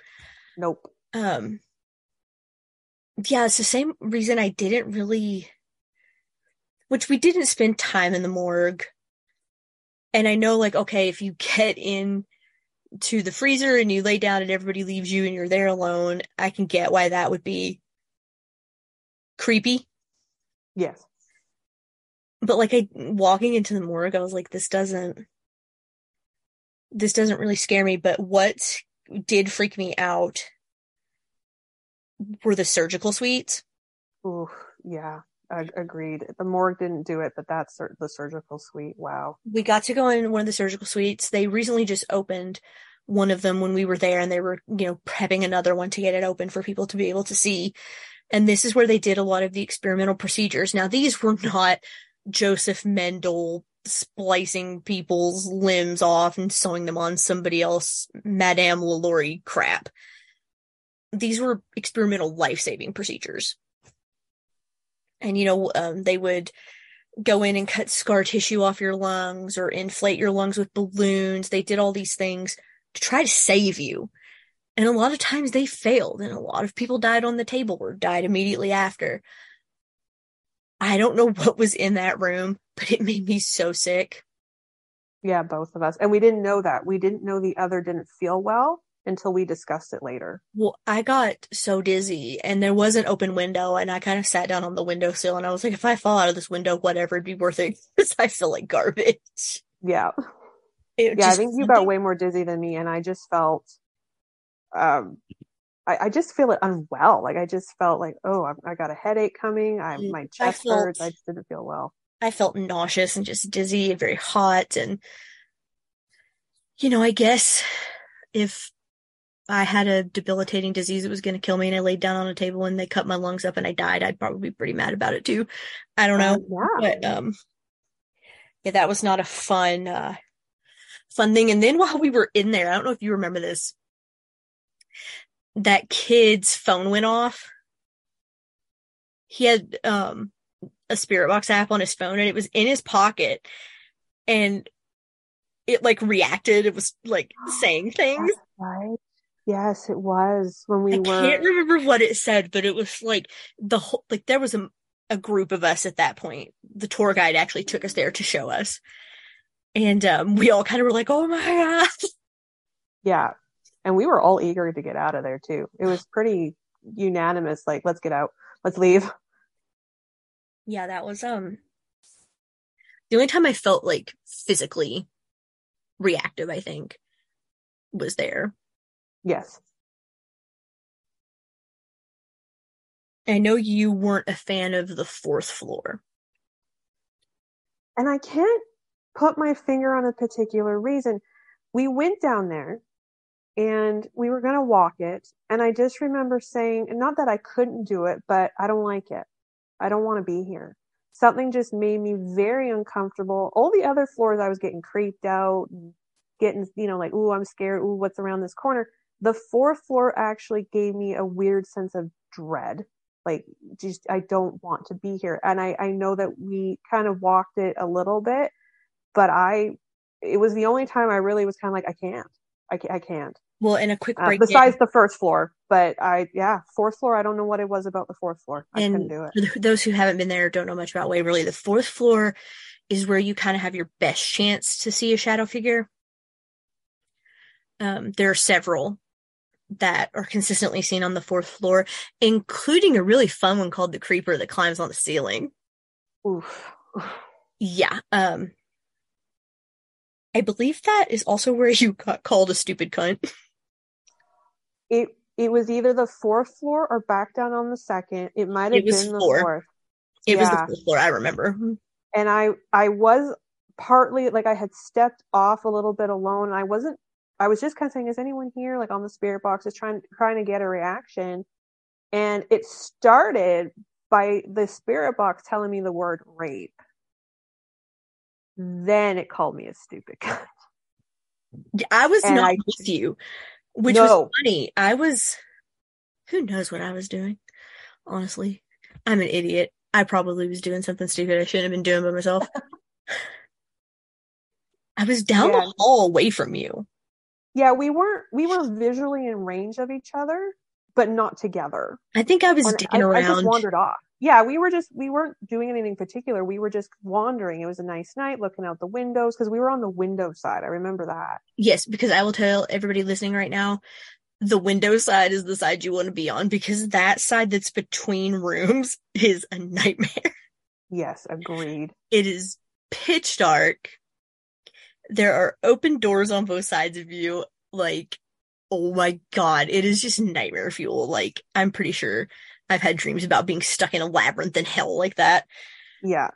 nope. Um, yeah, it's the same reason I didn't really, which we didn't spend time in the morgue. And I know, like, okay, if you get in to the freezer and you lay down and everybody leaves you and you're there alone, I can get why that would be creepy. Yes. But like, I walking into the morgue, I was like, this doesn't, this doesn't really scare me. But what did freak me out were the surgical suites. Ooh, yeah, I, agreed. The morgue didn't do it, but that's the surgical suite. Wow. We got to go in one of the surgical suites. They recently just opened one of them when we were there and they were, you know, prepping another one to get it open for people to be able to see. And this is where they did a lot of the experimental procedures. Now, these were not Josef Mengele splicing people's limbs off and sewing them on somebody else, Madame LaLaurie crap. These were experimental life saving procedures. And, you know, um, they would go in and cut scar tissue off your lungs or inflate your lungs with balloons. They did all these things to try to save you. And a lot of times they failed, and a lot of people died on the table or died immediately after. I don't know what was in that room, but it made me so sick. Yeah, both of us. And we didn't know that. We didn't know the other didn't feel well until we discussed it later. Well, I got so dizzy and there was an open window and I kind of sat down on the windowsill and I was like, if I fall out of this window, whatever, it'd be worth it because I feel like garbage. Yeah. It yeah, I think you got way more dizzy than me and I just felt, um, I, I, just feel it unwell. Like I just felt like, oh, I, I got a headache coming. I, mm, my chest I felt, hurts. I just didn't feel well. I felt nauseous and just dizzy and very hot. And, you know, I guess if I had a debilitating disease that was going to kill me and I laid down on a table and they cut my lungs up and I died, I'd probably be pretty mad about it too. I don't know. Uh, yeah. But, um, yeah, that was not a fun, uh, fun thing. And then while we were in there, I don't know if you remember this, that kid's phone went off. He had, um, a spirit box app on his phone and it was in his pocket and it like reacted. It was like saying things. Right. Yes, it was when we I were. I can't remember what it said, but it was like the whole, like there was a, a group of us at that point. The tour guide actually took us there to show us. And um, we all kind of were like, oh my God. Yeah. And we were all eager to get out of there too. It was pretty unanimous, like, let's get out, let's leave. Yeah, that was, um, the only time I felt like physically reactive, I think, was there. Yes. I know you weren't a fan of the fourth floor. And I can't put my finger on a particular reason. We went down there and we were going to walk it. And I just remember saying, not that I couldn't do it, but I don't like it. I don't want to be here. Something just made me very uncomfortable. All the other floors, I was getting creeped out, getting, you know, like, ooh, I'm scared. Ooh, what's around this corner? The fourth floor actually gave me a weird sense of dread. Like just i don't want to be here. And i i know that we kind of walked it a little bit but i it was the only time i really was kind of like i can't i, I can't. Well in a quick break uh, besides the first floor but i yeah fourth floor i don't know what it was about the fourth floor. I couldn't do it. for those who haven't been there don't know much about waverly the fourth floor is where you kind of have your best chance to see a shadow figure. Um, there are several that are consistently seen on the fourth floor, including a really fun one called the creeper that climbs on the ceiling. Oof. Yeah. Um I believe that is also where you got called a stupid cunt. It it was either the fourth floor or back down on the second. It might have been the four. fourth. It yeah. was the fourth floor, I remember. And I I was partly like I had stepped off a little bit alone. I wasn't I was just kind of saying, is anyone here? Like on the spirit box, is trying trying to get a reaction, and it started by the spirit box telling me the word rape. Then it called me a stupid cunt. I was and not I, with you, which no. was funny. I was, who knows what I was doing? Honestly, I'm an idiot. I probably was doing something stupid I shouldn't have been doing by myself. I was down yeah. the hall away from you yeah, we weren't we were visually in range of each other, but not together. I think I was dicking I, around. I just wandered off. Yeah, we were just we weren't doing anything particular. We were just wandering. It was a nice night, looking out the windows because we were on the window side. I remember that. Yes, because I will tell everybody listening right now, the window side is the side you want to be on because that side that's between rooms is a nightmare. Yes, agreed. It is pitch dark there are open doors on both sides of you. Like, oh my god, it is just nightmare fuel. Like, I'm pretty sure I've had dreams about being stuck in a labyrinth in hell like that. Yeah.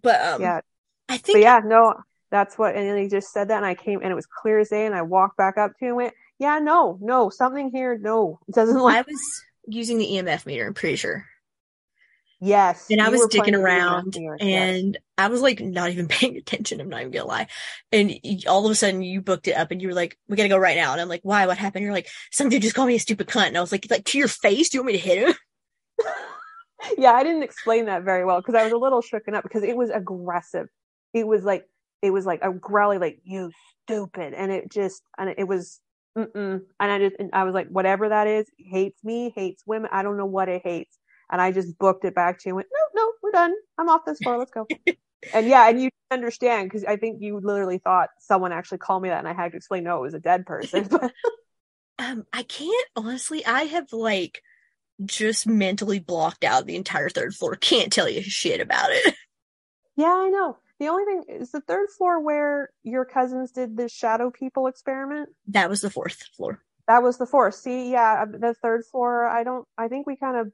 But um, Yeah. I think But yeah, no, that's what, and he just said that, and I came, and it was clear as day, and I walked back up to him and went, yeah, no, no, something here, no, it doesn't I was using the EMF meter. I'm pretty sure. Yes. and I was dicking playing with the around mirror, yes. and I was like not even paying attention. I'm not even gonna lie. And all of a sudden you booked it up and you were like, we gotta go right now. And I'm like, why? What happened? You're like, some dude just called me a stupid cunt. And I was like, like to your face, do you want me to hit him? yeah, I didn't explain that very well because I was a little shooken up because it was aggressive. It was like it was like a growly, like you stupid, and it just and it was, mm-mm. and I just and I was like, whatever that is, hates me, hates women. I don't know what it hates, and I just booked it back to you. and Went, no, no, we're done. I'm off this floor. Let's go. and yeah, and you understand because I think you literally thought someone actually called me that, and I had to explain, no, it was a dead person. But Um, I can't honestly. I have like just mentally blocked out the entire third floor. Can't tell you shit about it. yeah, I know. The only thing is the third floor where your cousins did the shadow people experiment. That was the fourth floor. That was the fourth. See, yeah, the third floor. I don't. I think we kind of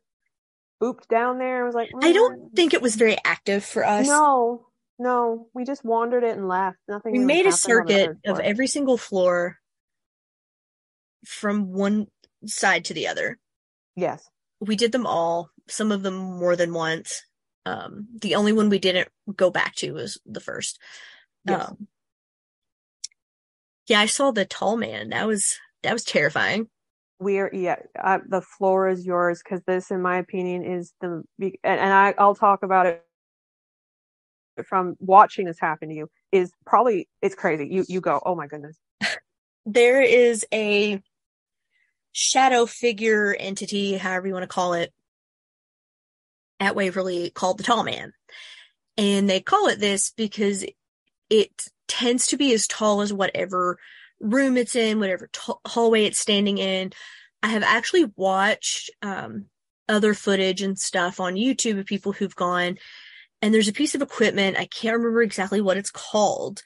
booped down there. I was like, I "Mm, don't think it was very active for us. No, no, we just wandered it and left. Nothing. we made a happened on the circuit of every single floor from one side to the other. Yes. We did them all, some of them more than once. Um, the only one we didn't go back to was the first. Yes. Um, yeah, I saw the tall man. That was that was terrifying. We're yeah. Uh, the floor is yours because this, in my opinion, is the and, and I I'll talk about it from watching this happen to you. Is probably it's crazy. You you go. Oh my goodness. There is a shadow figure entity, however you want to call it, at Waverly called the Tall Man. And they call it this because it tends to be as tall as whatever room it's in, whatever t- hallway it's standing in. I have actually watched um, other footage and stuff on YouTube of people who've gone, and there's a piece of equipment. I can't remember exactly what it's called.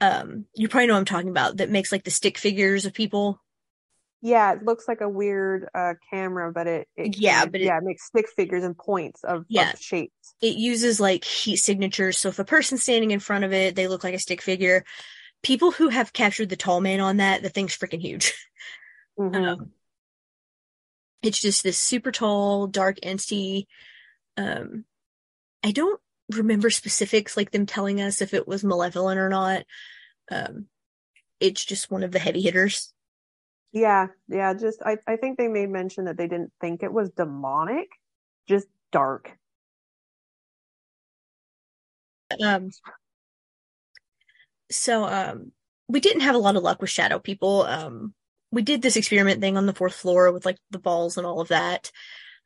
Um, you probably know what I'm talking about that makes like the stick figures of people. Yeah, it looks like a weird uh camera, but it, it Yeah, it- but it- yeah, it makes stick figures and points of, Yeah. of shapes. It uses like heat signatures. So if a person's standing in front of it, they look like a stick figure. People who have captured the tall man on that, the thing's freaking huge. Mhm. Um, it's just this super tall, dark entity. Um, I don't remember specifics like them telling us if it was malevolent or not. Um, it's just one of the heavy hitters. Yeah, yeah, just I, I think they made mention that they didn't think it was demonic, just dark. Um, so, um, we didn't have a lot of luck with shadow people. Um, we did this experiment thing on the fourth floor with like the balls and all of that.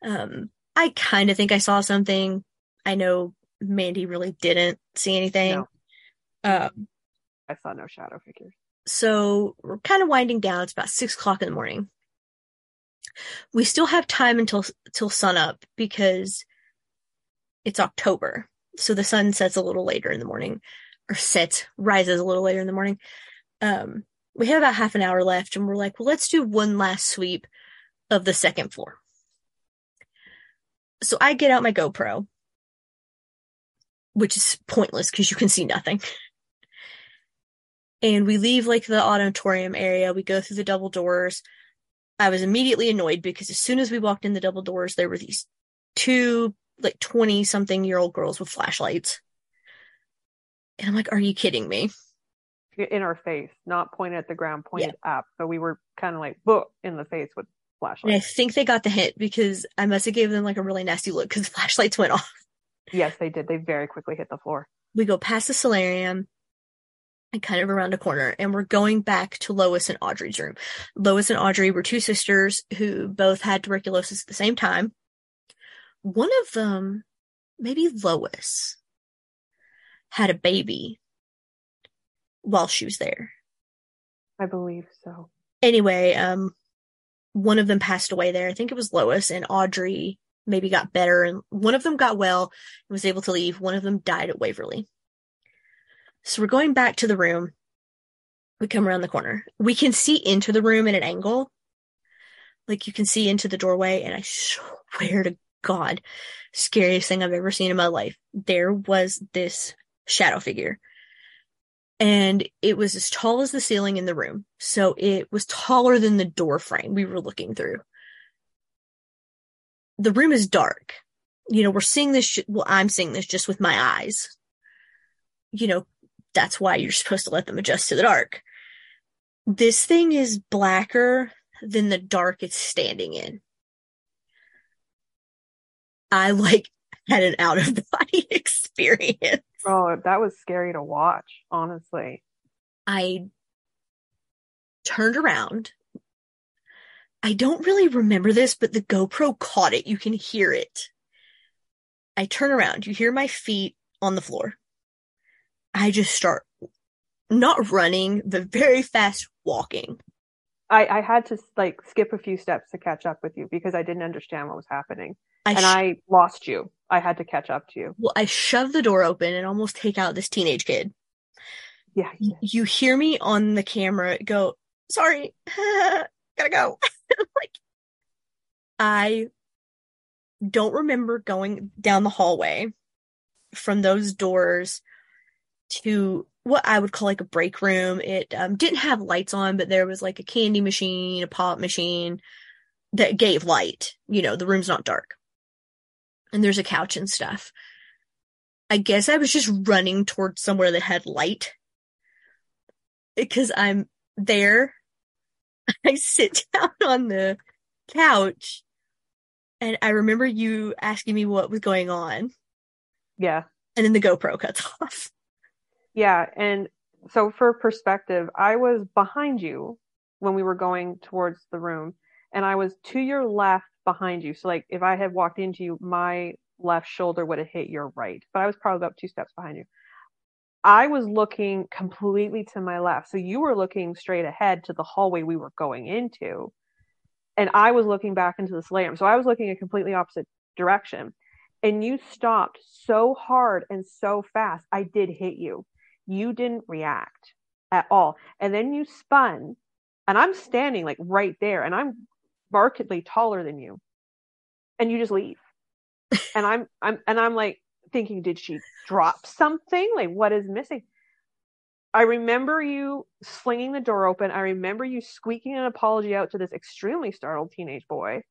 Um, I kind of think I saw something. I know Mandy really didn't see anything. Um, I saw no shadow figures. so we're kind of winding down. It's about six o'clock in the morning. We still have time until till sun up because it's October. So the sun sets a little later in the morning, or sets rises a little later in the morning. Um, we have about half an hour left, and we're like, well, let's do one last sweep of the second floor. So I get out my GoPro, which is pointless because you can see nothing. And we leave like the auditorium area. We go through the double doors. I was immediately annoyed because as soon as we walked in the double doors, there were these two like 20 something year old girls with flashlights. And I'm like, are you kidding me? In our face, not pointed at the ground, pointed up. So we were kind of like, book in the face with And I think they got the hint because I must have given them like a really nasty look because the flashlights went off. Yes, they did. They very quickly hit the floor. We go past the solarium and kind of around a corner and we're going back to Lois and Audrey's room. Lois and Audrey were two sisters who both had tuberculosis at the same time. One of them, maybe Lois, had a baby while she was there. I believe so. Anyway, um, one of them passed away there. I think it was Lois and Audrey maybe got better and one of them got well and was able to leave. One of them died at Waverly. So we're going back to the room. We come around the corner. We can see into the room at an angle. Like you can see into the doorway and I swear to God, scariest thing I've ever seen in my life. There was this shadow figure. And it was as tall as the ceiling in the room. So it was taller than the door frame we were looking through. The room is dark. You know, we're seeing this, sh- well, I'm seeing this just with my eyes. You know, that's why you're supposed to let them adjust to the dark. This thing is blacker than the dark it's standing in. I like had an out of body experience. Oh, that was scary to watch, honestly. I turned around. I don't really remember this, but the GoPro caught it. You can hear it. I turn around. You hear my feet on the floor. I just start not running, but very fast walking. I, I had to like skip a few steps to catch up with you because I didn't understand what was happening. I and sh- I lost you. I had to catch up to you. well, I shove the door open and almost take out this teenage kid. Yeah. You hear me on the camera go, sorry, gotta go. like, I don't remember going down the hallway from those doors to what I would call like a break room. It um, didn't have lights on, but there was like a candy machine, a pop machine that gave light. You know, the room's not dark. And there's a couch and stuff. I guess I was just running towards somewhere that had light because I'm there. I sit down on the couch and I remember you asking me what was going on Yeah. and then the GoPro cuts off. Yeah. And so for perspective, I was behind you when we were going towards the room and I was to your left behind you. So like if I had walked into you, my left shoulder would have hit your right, but I was probably about two steps behind you. I was looking completely to my left. So you were looking straight ahead to the hallway we were going into. And I was looking back into this layer. So I was looking a completely opposite direction. And you stopped so hard and so fast. I did hit you. You didn't react at all. And then you spun. And I'm standing like right there. And I'm markedly taller than you. And you just leave. and I'm I'm and I'm like thinking, did she drop something? Like what is missing? I remember you slinging the door open. I remember you squeaking an apology out to this extremely startled teenage boy.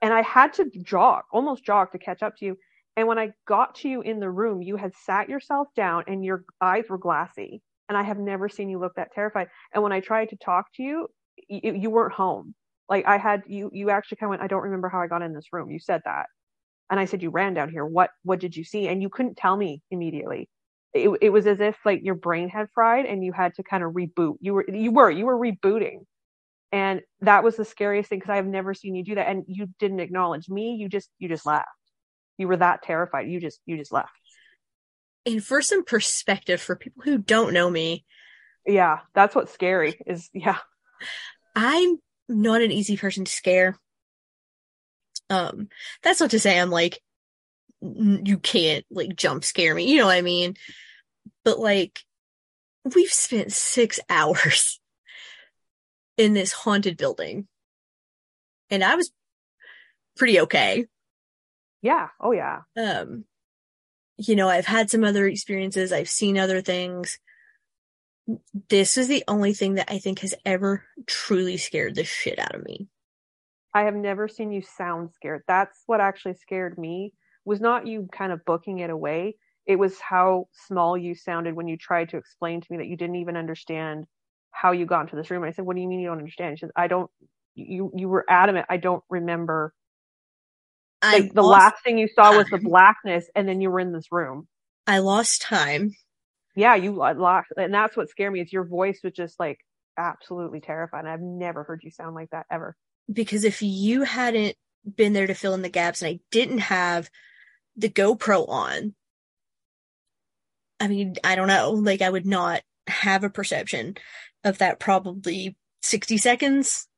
And I had to jog, almost jog to catch up to you. And when I got to you in the room, you had sat yourself down and your eyes were glassy. And I have never seen you look that terrified. And when I tried to talk to you, you, you weren't home. Like I had you, you actually kind of went, I don't remember how I got in this room. You said that. And I said, you ran down here. What, what did you see? And you couldn't tell me immediately. It, it was as if like your brain had fried and you had to kind of reboot. You were, you were, you were rebooting. And that was the scariest thing because I have never seen you do that. And you didn't acknowledge me. You just, you just left. You were that terrified. You just, you just left. And for some perspective, for people who don't know me, Yeah. That's what's scary is, yeah. I'm not an easy person to scare. Um, that's not to say I'm like, you can't like jump scare me. You know what I mean? But like, we've spent six hours in this haunted building and I was pretty okay. Yeah. Oh, yeah. Um, you know, I've had some other experiences. I've seen other things. This is the only thing that I think has ever truly scared the shit out of me. I have never seen you sound scared. That's what actually scared me was not you kind of booking it away. It was how small you sounded when you tried to explain to me that you didn't even understand how you got into this room. And I said, "What do you mean you don't understand?" She said, "I don't." You you were adamant. I don't remember. I Like the lost, last thing you saw was the blackness, and then you were in this room. I lost time. Yeah, you lost, and that's what scared me. Is your voice was just like absolutely terrifying. I've never heard you sound like that ever. because if you hadn't been there to fill in the gaps and I didn't have the GoPro on, I mean, I don't know, like I would not have a perception of that probably 60 seconds.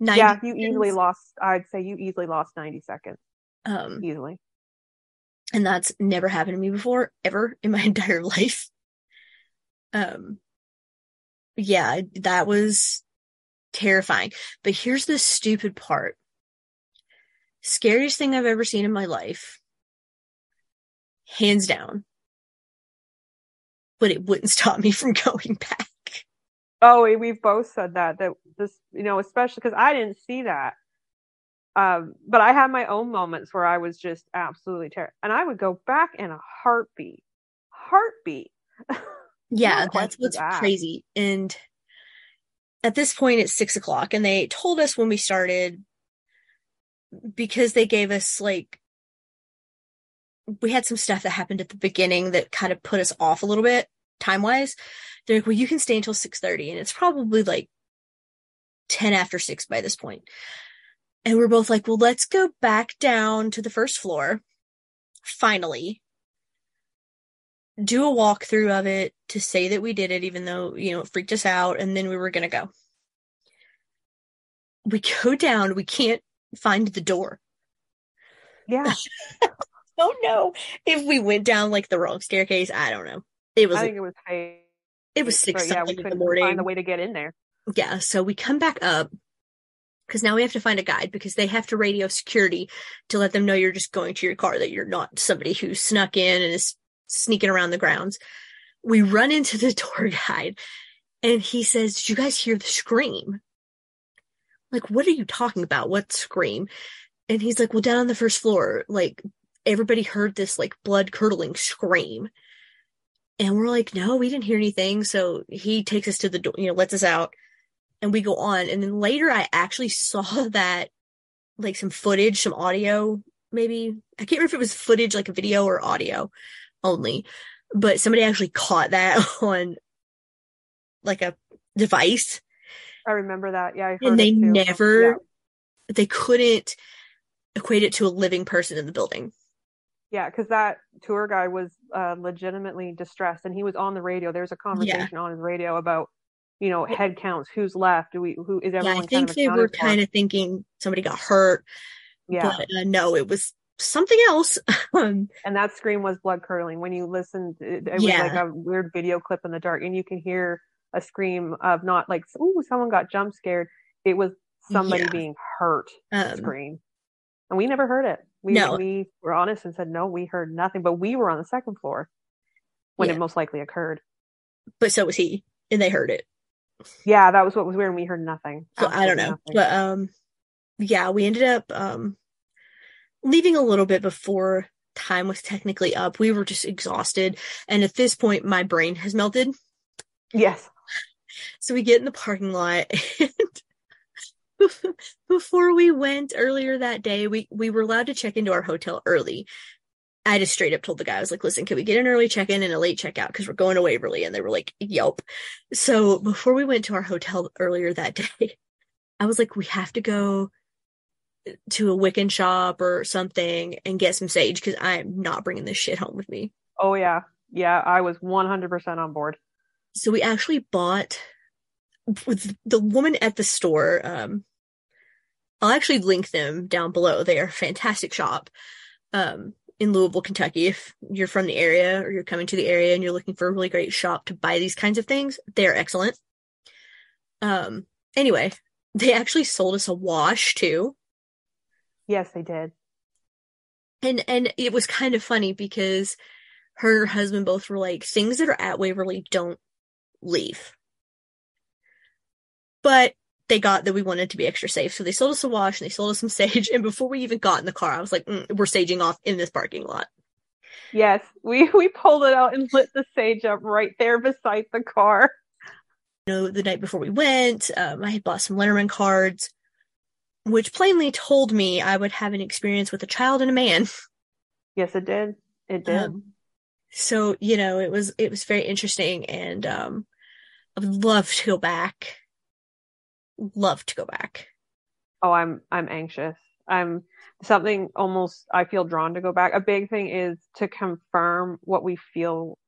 90 yeah, you easily lost. I'd say you easily lost ninety seconds. Um, Easily. and that's never happened to me before, ever in my entire life. Um, yeah, that was terrifying. But here's the stupid part. Scariest thing I've ever seen in my life. Hands down. But it wouldn't stop me from going back. Oh, we- we've both said that that this, you know, especially because I didn't see that. Um, but I had my own moments where I was just absolutely terrified, and I would go back in a heartbeat, heartbeat. Yeah, oh No that's what's asked. crazy. And at this point, it's six o'clock, and they told us when we started because they gave us like we had some stuff that happened at the beginning that kind of put us off a little bit time wise. They're like, well, you can stay until six thirty, and it's probably like ten after six by this point. And we're both like, well, let's go back down to the first floor. Finally, do a walkthrough of it to say that we did it, even though, you know, it freaked us out, and then we were gonna go. We go down, we can't find the door. Yeah, Don't know if we went down like the wrong staircase. I don't know. It was I think it was fake. it was six but yeah, we something in the couldn't morning. find a way to get in there. Yeah, so we come back up because now we have to find a guide because they have to radio security to let them know you're just going to your car, that you're not somebody who snuck in and is sneaking around the grounds. We run into the tour guide and he says, Did you guys hear the scream? Like, what are you talking about? What scream? And he's like, Well, down on the first floor, like everybody heard this like blood curdling scream. And we're like, no, we didn't hear anything. So he takes us to the door, you know, lets us out and we go on. And then later I actually saw that like some footage, some audio, maybe. I can't remember if it was footage, like a video or audio only, but somebody actually caught that on like a device I remember that. Yeah, I heard and they never, Yeah. they couldn't equate it to a living person in the building. Yeah, because that tour guy was uh, legitimately distressed, and he was on the radio. There's a conversation on his radio about, you know, head counts, who's left, do we, who is everyone? Yeah, I think they were for? kind of thinking somebody got hurt, yeah, but uh, no, it was something else. um, and that scream was blood curdling. When you listened, it, it was like a weird video clip in the dark, and you can hear a scream of not like, ooh, someone got jump scared. It was somebody Yeah. being hurt um, scream, and we never heard it. We No. we were honest and said no, we heard nothing, but we were on the second floor when Yeah. it most likely occurred. but so was he, and they heard it. Yeah, that was what was weird. and We heard nothing. So I don't know, nothing. but um, yeah, we ended up um leaving a little bit before time was technically up. We were just exhausted, and at this point, my brain has melted. yes, So we get in the parking lot and before we went earlier that day, we, we were allowed to check into our hotel early. I just straight up told the guy, I was like, listen, can we get an early check in and a late check out? Cause we're going to Waverly. And they were like, yelp. So before we went to our hotel earlier that day, I was like, we have to go to a Wiccan shop or something and get some sage because I'm not bringing this shit home with me. oh yeah, yeah. I was one hundred percent on board. so we actually bought with the woman at the store um i'll actually link them down below they are a fantastic shop um in louisville kentucky if you're from the area or you're coming to the area and you're looking for a really great shop to buy these kinds of things they're excellent um anyway they actually sold us a wash too Yes, they did. and and it was kind of funny because her and her husband both were like things that are at waverly don't leave. But they got that we wanted to be extra safe. So they sold us a wash and they sold us some sage. And before we even got in the car i was like mm, we're saging off in this parking lot. Yes, we we pulled it out and lit the sage up right there beside the car. you know the night before we went um, i had bought some Lenormand cards which plainly told me i would have an experience with a child and a man Yes, it did. It did. Um, so you know it was it was very interesting and um i would love to go back love to go back oh, I'm I'm anxious. I'm something almost I feel drawn to go back. A big thing is to confirm what we feel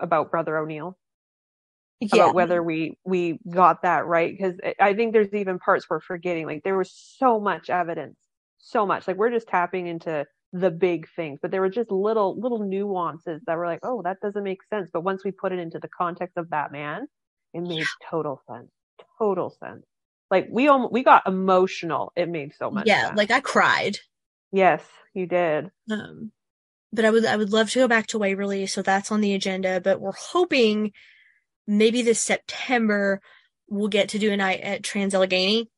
about Brother O'Neill. Yeah about whether we we got that right because I think there's even parts we're forgetting. Like there was so much evidence, so much. Like we're just tapping into the big things, but there were just little little nuances that were like, oh, that doesn't make sense. But once we put it into the context of that man, it made total sense. Total sense. Like we almost we got emotional. It made so much. yeah sense. like i cried Yes, you did. Um, but I would I would love to go back to Waverly, so that's on the agenda. But we're hoping maybe this September we'll get to do a night at Trans Allegheny.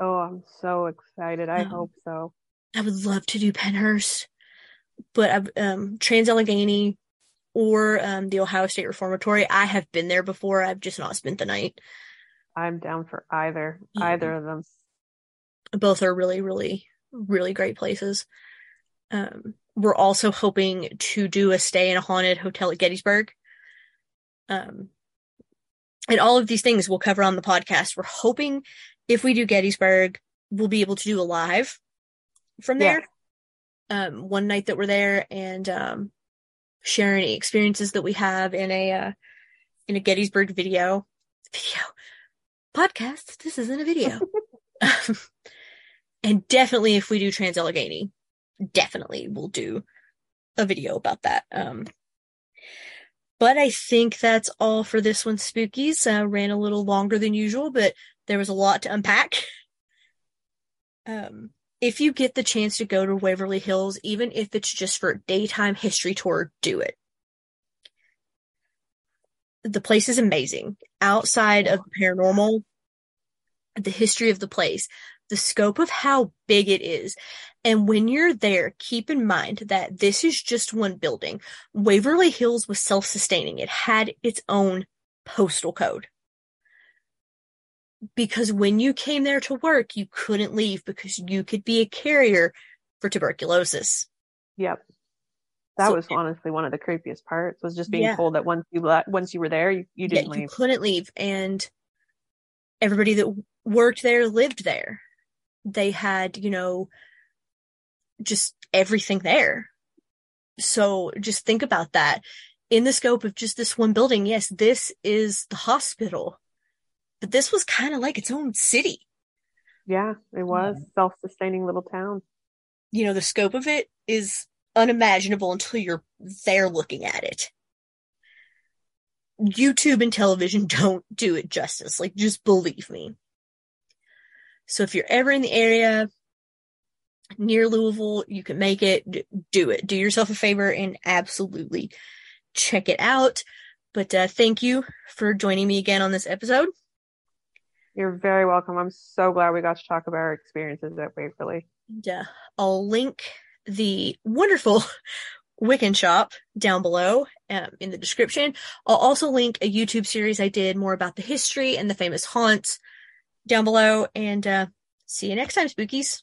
Oh, I'm so excited. I Um, hope so. I would love to do Pennhurst, but I've, um, Trans Allegheny or um, the Ohio State Reformatory. I have been there before. I've just not spent the night. I'm down for either, Yeah. either of them. Both are really, really, really great places. Um, we're also hoping to do a stay in a haunted hotel at Gettysburg. Um, and all of these things we'll cover on the podcast. We're hoping if we do Gettysburg, we'll be able to do a live from Yeah. there. Um, one night that we're there and um, share any experiences that we have in a uh, in a Gettysburg video video podcast. This isn't a video. and definitely if we do Trans Allegheny, definitely we'll do a video about that. Um, but I think that's all for this one, Spookies. Uh, ran a little longer than usual, but there was a lot to unpack. Um, if you get the chance to go to Waverly Hills, even if it's just for a daytime history tour, do it. The place is amazing. Outside of the paranormal, the history of the place, the scope of how big it is. And when you're there, keep in mind that this is just one building. Waverly Hills was self-sustaining. It had its own postal code. Because when you came there to work, you couldn't leave because you could be a carrier for tuberculosis. Yep. That So- was honestly one of the creepiest parts was just being Yeah. told that once you le- once you were there, you, you didn't you leave. couldn't leave. And everybody that worked there lived there. They had, you know, just everything there. So just think about that. In the scope of just this one building, yes, this is the hospital, but this was kind of like its own city. Yeah, it was self-sustaining little town. You know, the scope of it is unimaginable until you're there looking at it. YouTube and television don't do it justice. Like, just believe me. So if you're ever in the area near Louisville, you can make it, do it. Do yourself a favor and absolutely check it out. But uh, thank you for joining me again on this episode. You're very welcome. I'm so glad we got to talk about our experiences at Waverly. And, uh, I'll link the wonderful Wiccan shop down below um, in the description. I'll also link a YouTube series I did more about the history and the famous haunts down below. And uh, see you next time, spookies.